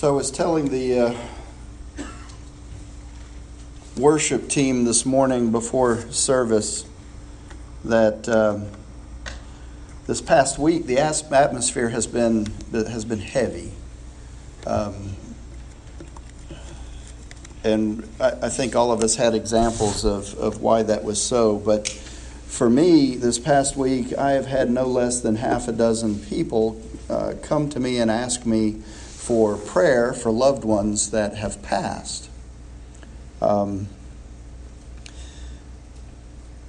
So I was telling the uh, worship team this morning before service that um, this past week the atmosphere has been has been heavy, um, and I, I, think all of us had examples of, of why that was so. But for me, this past week, I have had no less than half a dozen people uh, come to me and ask me for prayer for loved ones that have passed. Um,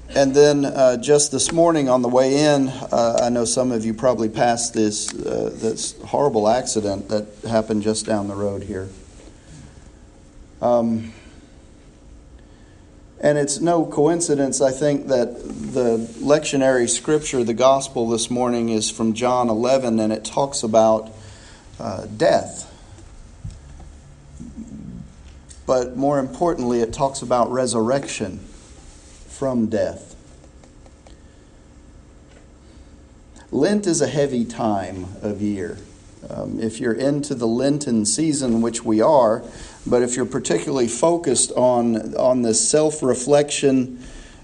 and then uh, just this morning on the way in, uh, I know some of you probably passed this uh, this horrible accident that happened just down the road here. Um, and it's no coincidence, I think, that the lectionary scripture, the gospel this morning, is from John 11, and it talks about uh, death. But more importantly, it talks about resurrection from death. Lent is a heavy time of year. Um, if you're into the Lenten season, which we are, but if you're particularly focused on, on this self reflection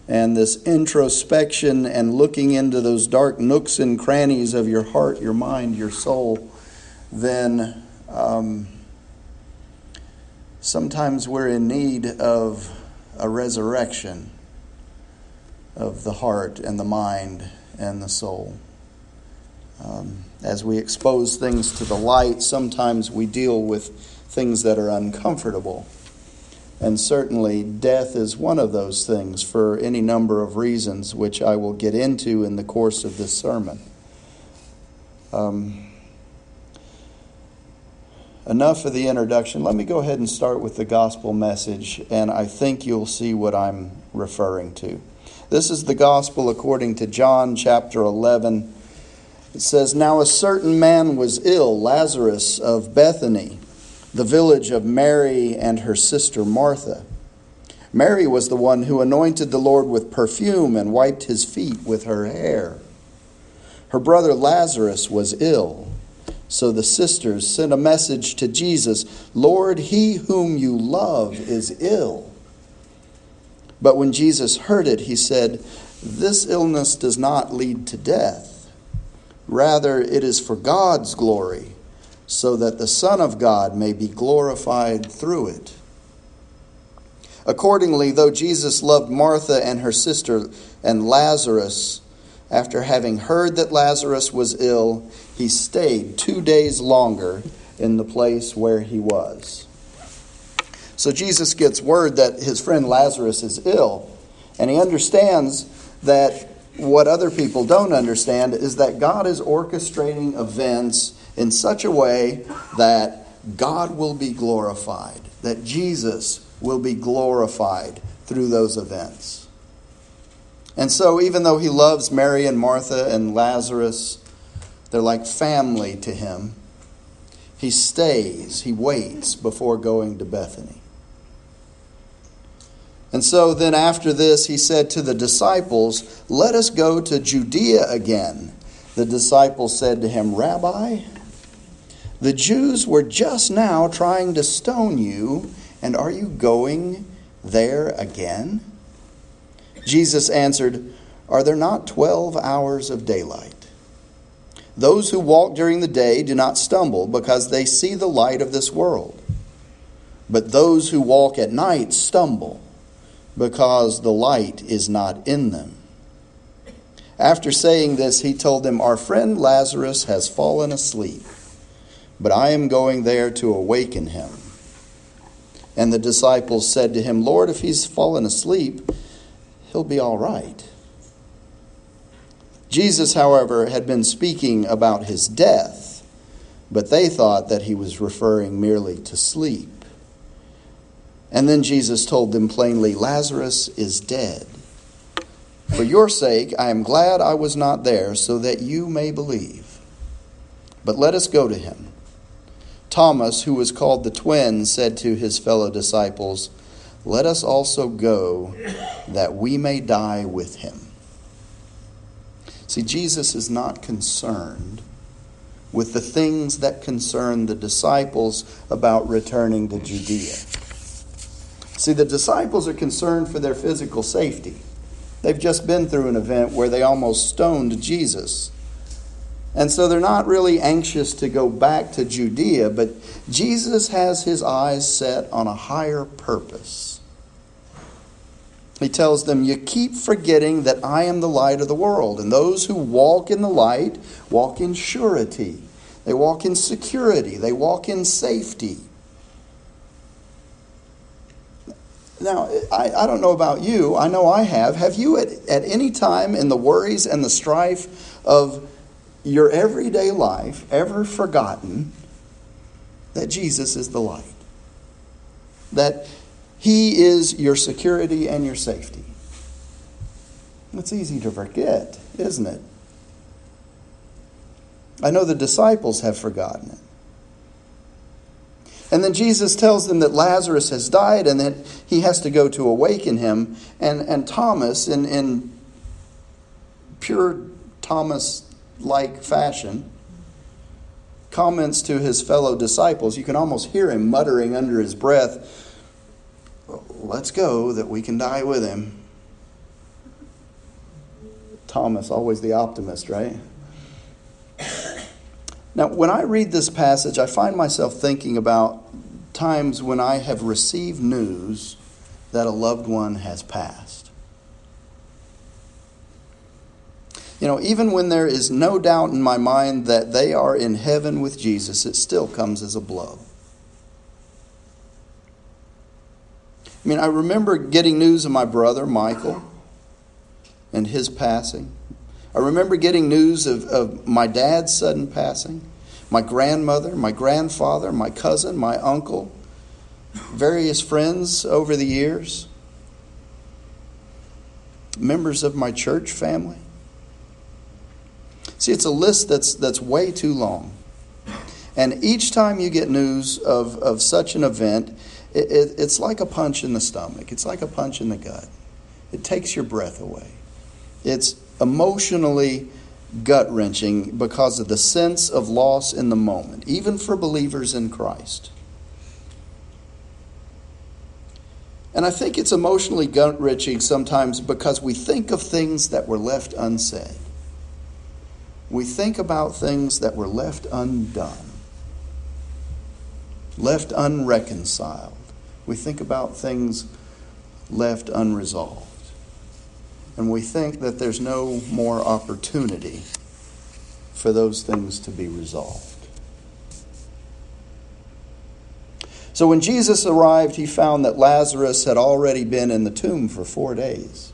and this introspection and looking into those dark nooks and crannies of your heart, your mind, your soul, then um, sometimes we're in need of a resurrection of the heart and the mind and the soul. Um, as we expose things to the light, sometimes we deal with things that are uncomfortable. And certainly, death is one of those things for any number of reasons, which I will get into in the course of this sermon. Um, enough of the introduction. Let me go ahead and start with the gospel message, and I think you'll see what I'm referring to. This is the gospel according to John chapter 11. It says, Now a certain man was ill, Lazarus of Bethany, the village of Mary and her sister Martha. Mary was the one who anointed the Lord with perfume and wiped his feet with her hair. Her brother Lazarus was ill. So the sisters sent a message to Jesus Lord, he whom you love is ill. But when Jesus heard it, he said, This illness does not lead to death. Rather, it is for God's glory, so that the Son of God may be glorified through it. Accordingly, though Jesus loved Martha and her sister and Lazarus, after having heard that Lazarus was ill, he stayed two days longer in the place where he was. So Jesus gets word that his friend Lazarus is ill, and he understands that what other people don't understand is that God is orchestrating events in such a way that God will be glorified, that Jesus will be glorified through those events. And so, even though he loves Mary and Martha and Lazarus, they're like family to him, he stays, he waits before going to Bethany. And so then after this, he said to the disciples, Let us go to Judea again. The disciples said to him, Rabbi, the Jews were just now trying to stone you, and are you going there again? Jesus answered, Are there not twelve hours of daylight? Those who walk during the day do not stumble because they see the light of this world. But those who walk at night stumble because the light is not in them. After saying this, he told them, Our friend Lazarus has fallen asleep, but I am going there to awaken him. And the disciples said to him, Lord, if he's fallen asleep, he'll be all right. Jesus, however, had been speaking about his death, but they thought that he was referring merely to sleep. And then Jesus told them plainly Lazarus is dead. For your sake, I am glad I was not there, so that you may believe. But let us go to him. Thomas, who was called the twin, said to his fellow disciples, let us also go that we may die with him. See, Jesus is not concerned with the things that concern the disciples about returning to Judea. See, the disciples are concerned for their physical safety. They've just been through an event where they almost stoned Jesus. And so they're not really anxious to go back to Judea, but Jesus has his eyes set on a higher purpose. He tells them, You keep forgetting that I am the light of the world, and those who walk in the light walk in surety. They walk in security. They walk in safety. Now, I, I don't know about you. I know I have. Have you at, at any time in the worries and the strife of your everyday life ever forgotten that Jesus is the light? That He is your security and your safety? It's easy to forget, isn't it? I know the disciples have forgotten it. And then Jesus tells them that Lazarus has died and that he has to go to awaken him. And, and Thomas, in, in pure Thomas like fashion, comments to his fellow disciples. You can almost hear him muttering under his breath, Let's go that we can die with him. Thomas, always the optimist, right? Now, when I read this passage, I find myself thinking about times when I have received news that a loved one has passed. You know, even when there is no doubt in my mind that they are in heaven with Jesus, it still comes as a blow. I mean, I remember getting news of my brother, Michael, and his passing. I remember getting news of, of my dad's sudden passing, my grandmother, my grandfather, my cousin, my uncle, various friends over the years, members of my church family. See, it's a list that's, that's way too long. And each time you get news of, of such an event, it, it, it's like a punch in the stomach, it's like a punch in the gut. It takes your breath away. It's emotionally gut wrenching because of the sense of loss in the moment, even for believers in Christ. And I think it's emotionally gut wrenching sometimes because we think of things that were left unsaid. We think about things that were left undone, left unreconciled. We think about things left unresolved and we think that there's no more opportunity for those things to be resolved. So when Jesus arrived, he found that Lazarus had already been in the tomb for four days.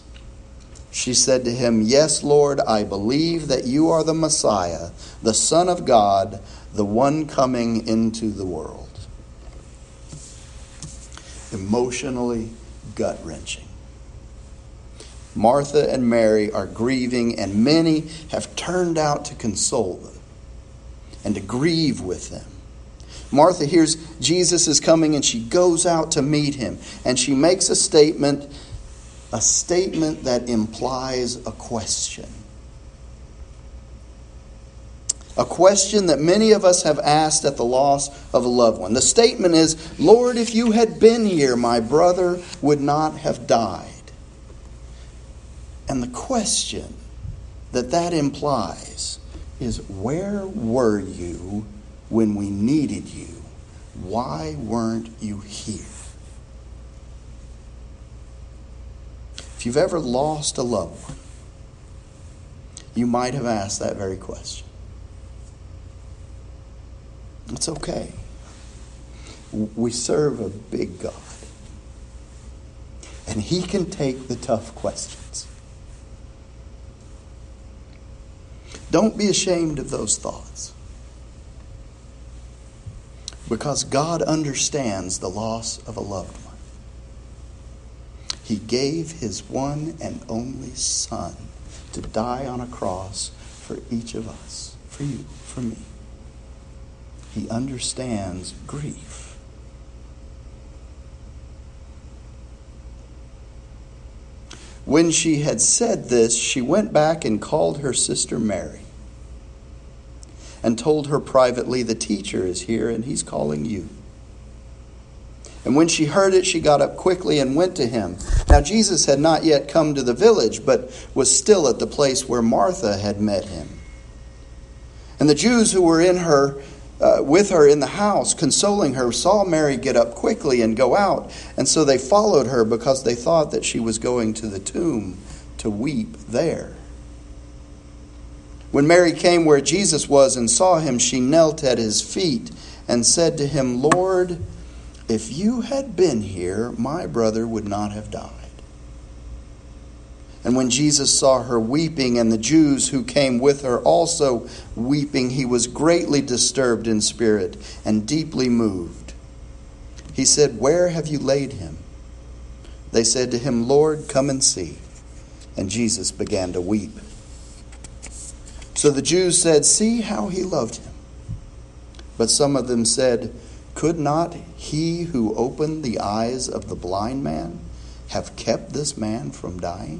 She said to him, Yes, Lord, I believe that you are the Messiah, the Son of God, the one coming into the world. Emotionally gut wrenching. Martha and Mary are grieving, and many have turned out to console them and to grieve with them. Martha hears Jesus is coming and she goes out to meet him, and she makes a statement, a statement that implies a question. A question that many of us have asked at the loss of a loved one. The statement is Lord, if you had been here, my brother would not have died. And the question that that implies is where were you when we needed you? Why weren't you here? If you've ever lost a loved one, you might have asked that very question. It's okay. We serve a big God. And He can take the tough questions. Don't be ashamed of those thoughts. Because God understands the loss of a loved one. He gave His one and only Son to die on a cross for each of us, for you, for me. He understands grief. When she had said this, she went back and called her sister Mary and told her privately, The teacher is here and he's calling you. And when she heard it, she got up quickly and went to him. Now, Jesus had not yet come to the village, but was still at the place where Martha had met him. And the Jews who were in her, uh, with her in the house, consoling her, saw Mary get up quickly and go out. And so they followed her because they thought that she was going to the tomb to weep there. When Mary came where Jesus was and saw him, she knelt at his feet and said to him, Lord, if you had been here, my brother would not have died. And when Jesus saw her weeping, and the Jews who came with her also weeping, he was greatly disturbed in spirit and deeply moved. He said, Where have you laid him? They said to him, Lord, come and see. And Jesus began to weep. So the Jews said, See how he loved him. But some of them said, could not he who opened the eyes of the blind man have kept this man from dying?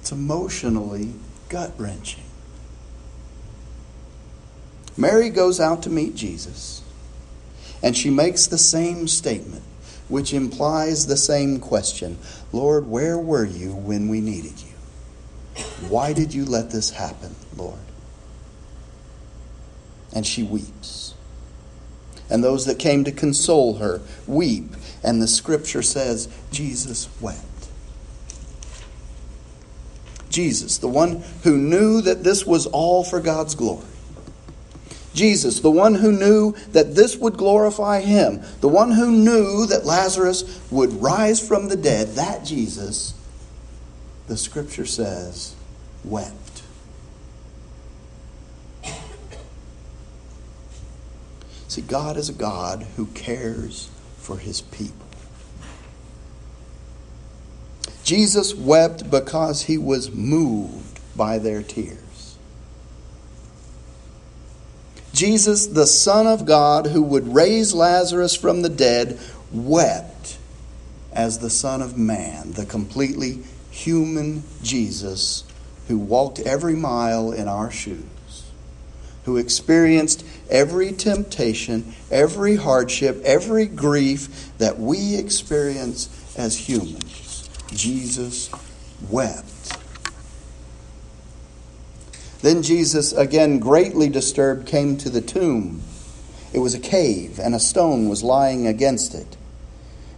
It's emotionally gut wrenching. Mary goes out to meet Jesus, and she makes the same statement, which implies the same question Lord, where were you when we needed you? Why did you let this happen, Lord? And she weeps. And those that came to console her weep. And the scripture says, Jesus wept. Jesus, the one who knew that this was all for God's glory. Jesus, the one who knew that this would glorify him, the one who knew that Lazarus would rise from the dead, that Jesus, the scripture says, wept. See, God is a God who cares for his people. Jesus wept because he was moved by their tears. Jesus, the Son of God, who would raise Lazarus from the dead, wept as the Son of Man, the completely human Jesus who walked every mile in our shoes who experienced every temptation, every hardship, every grief that we experience as humans. Jesus wept. Then Jesus, again greatly disturbed, came to the tomb. It was a cave, and a stone was lying against it.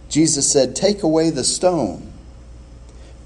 Jesus said, Take away the stone.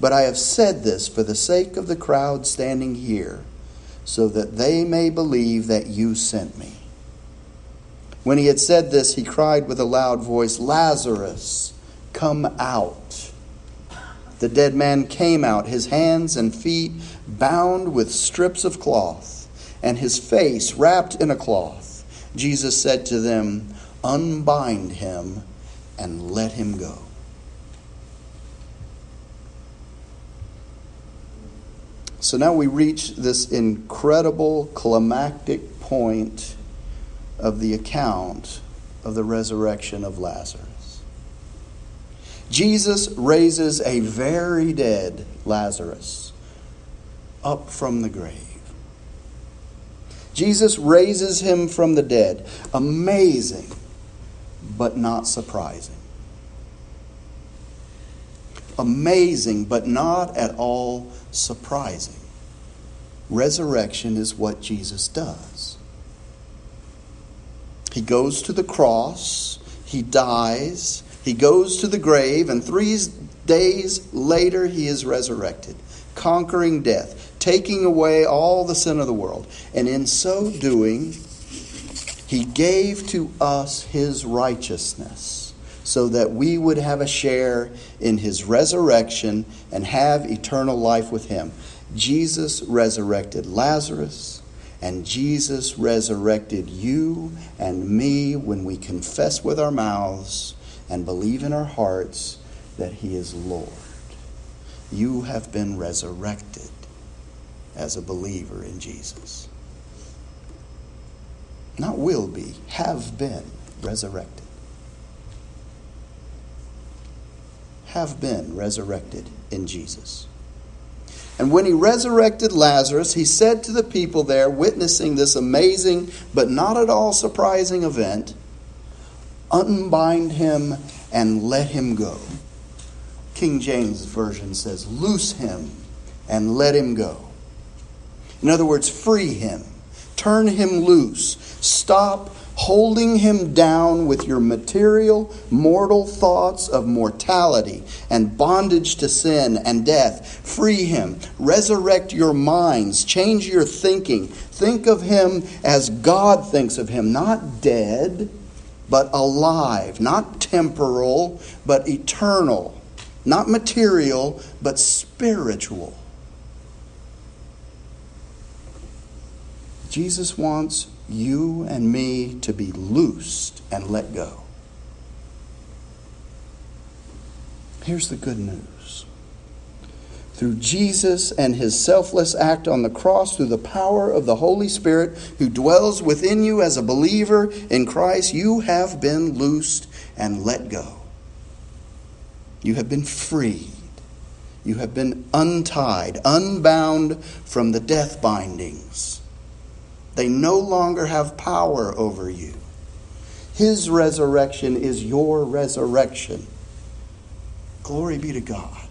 But I have said this for the sake of the crowd standing here, so that they may believe that you sent me. When he had said this, he cried with a loud voice, Lazarus, come out. The dead man came out, his hands and feet bound with strips of cloth, and his face wrapped in a cloth. Jesus said to them, Unbind him and let him go. So now we reach this incredible climactic point of the account of the resurrection of Lazarus. Jesus raises a very dead Lazarus up from the grave. Jesus raises him from the dead. Amazing, but not surprising. Amazing, but not at all surprising. Resurrection is what Jesus does. He goes to the cross, he dies, he goes to the grave, and three days later he is resurrected, conquering death, taking away all the sin of the world. And in so doing, he gave to us his righteousness so that we would have a share in his resurrection and have eternal life with him. Jesus resurrected Lazarus. And Jesus resurrected you and me when we confess with our mouths and believe in our hearts that He is Lord. You have been resurrected as a believer in Jesus. Not will be, have been resurrected. Have been resurrected in Jesus. And when he resurrected Lazarus, he said to the people there, witnessing this amazing but not at all surprising event, Unbind him and let him go. King James Version says, Loose him and let him go. In other words, free him, turn him loose, stop holding him down with your material, mortal thoughts of mortality and bondage to sin and death. Free him. Resurrect your minds. Change your thinking. Think of him as God thinks of him, not dead, but alive, not temporal, but eternal, not material, but spiritual. Jesus wants you and me to be loosed and let go. Here's the good news. Through Jesus and his selfless act on the cross, through the power of the Holy Spirit who dwells within you as a believer in Christ, you have been loosed and let go. You have been freed. You have been untied, unbound from the death bindings they no longer have power over you. His resurrection is your resurrection. Glory be to God.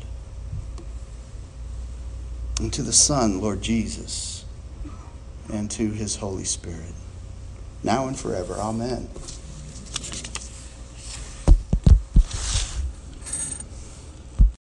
And to the Son, Lord Jesus, and to his Holy Spirit, now and forever. Amen.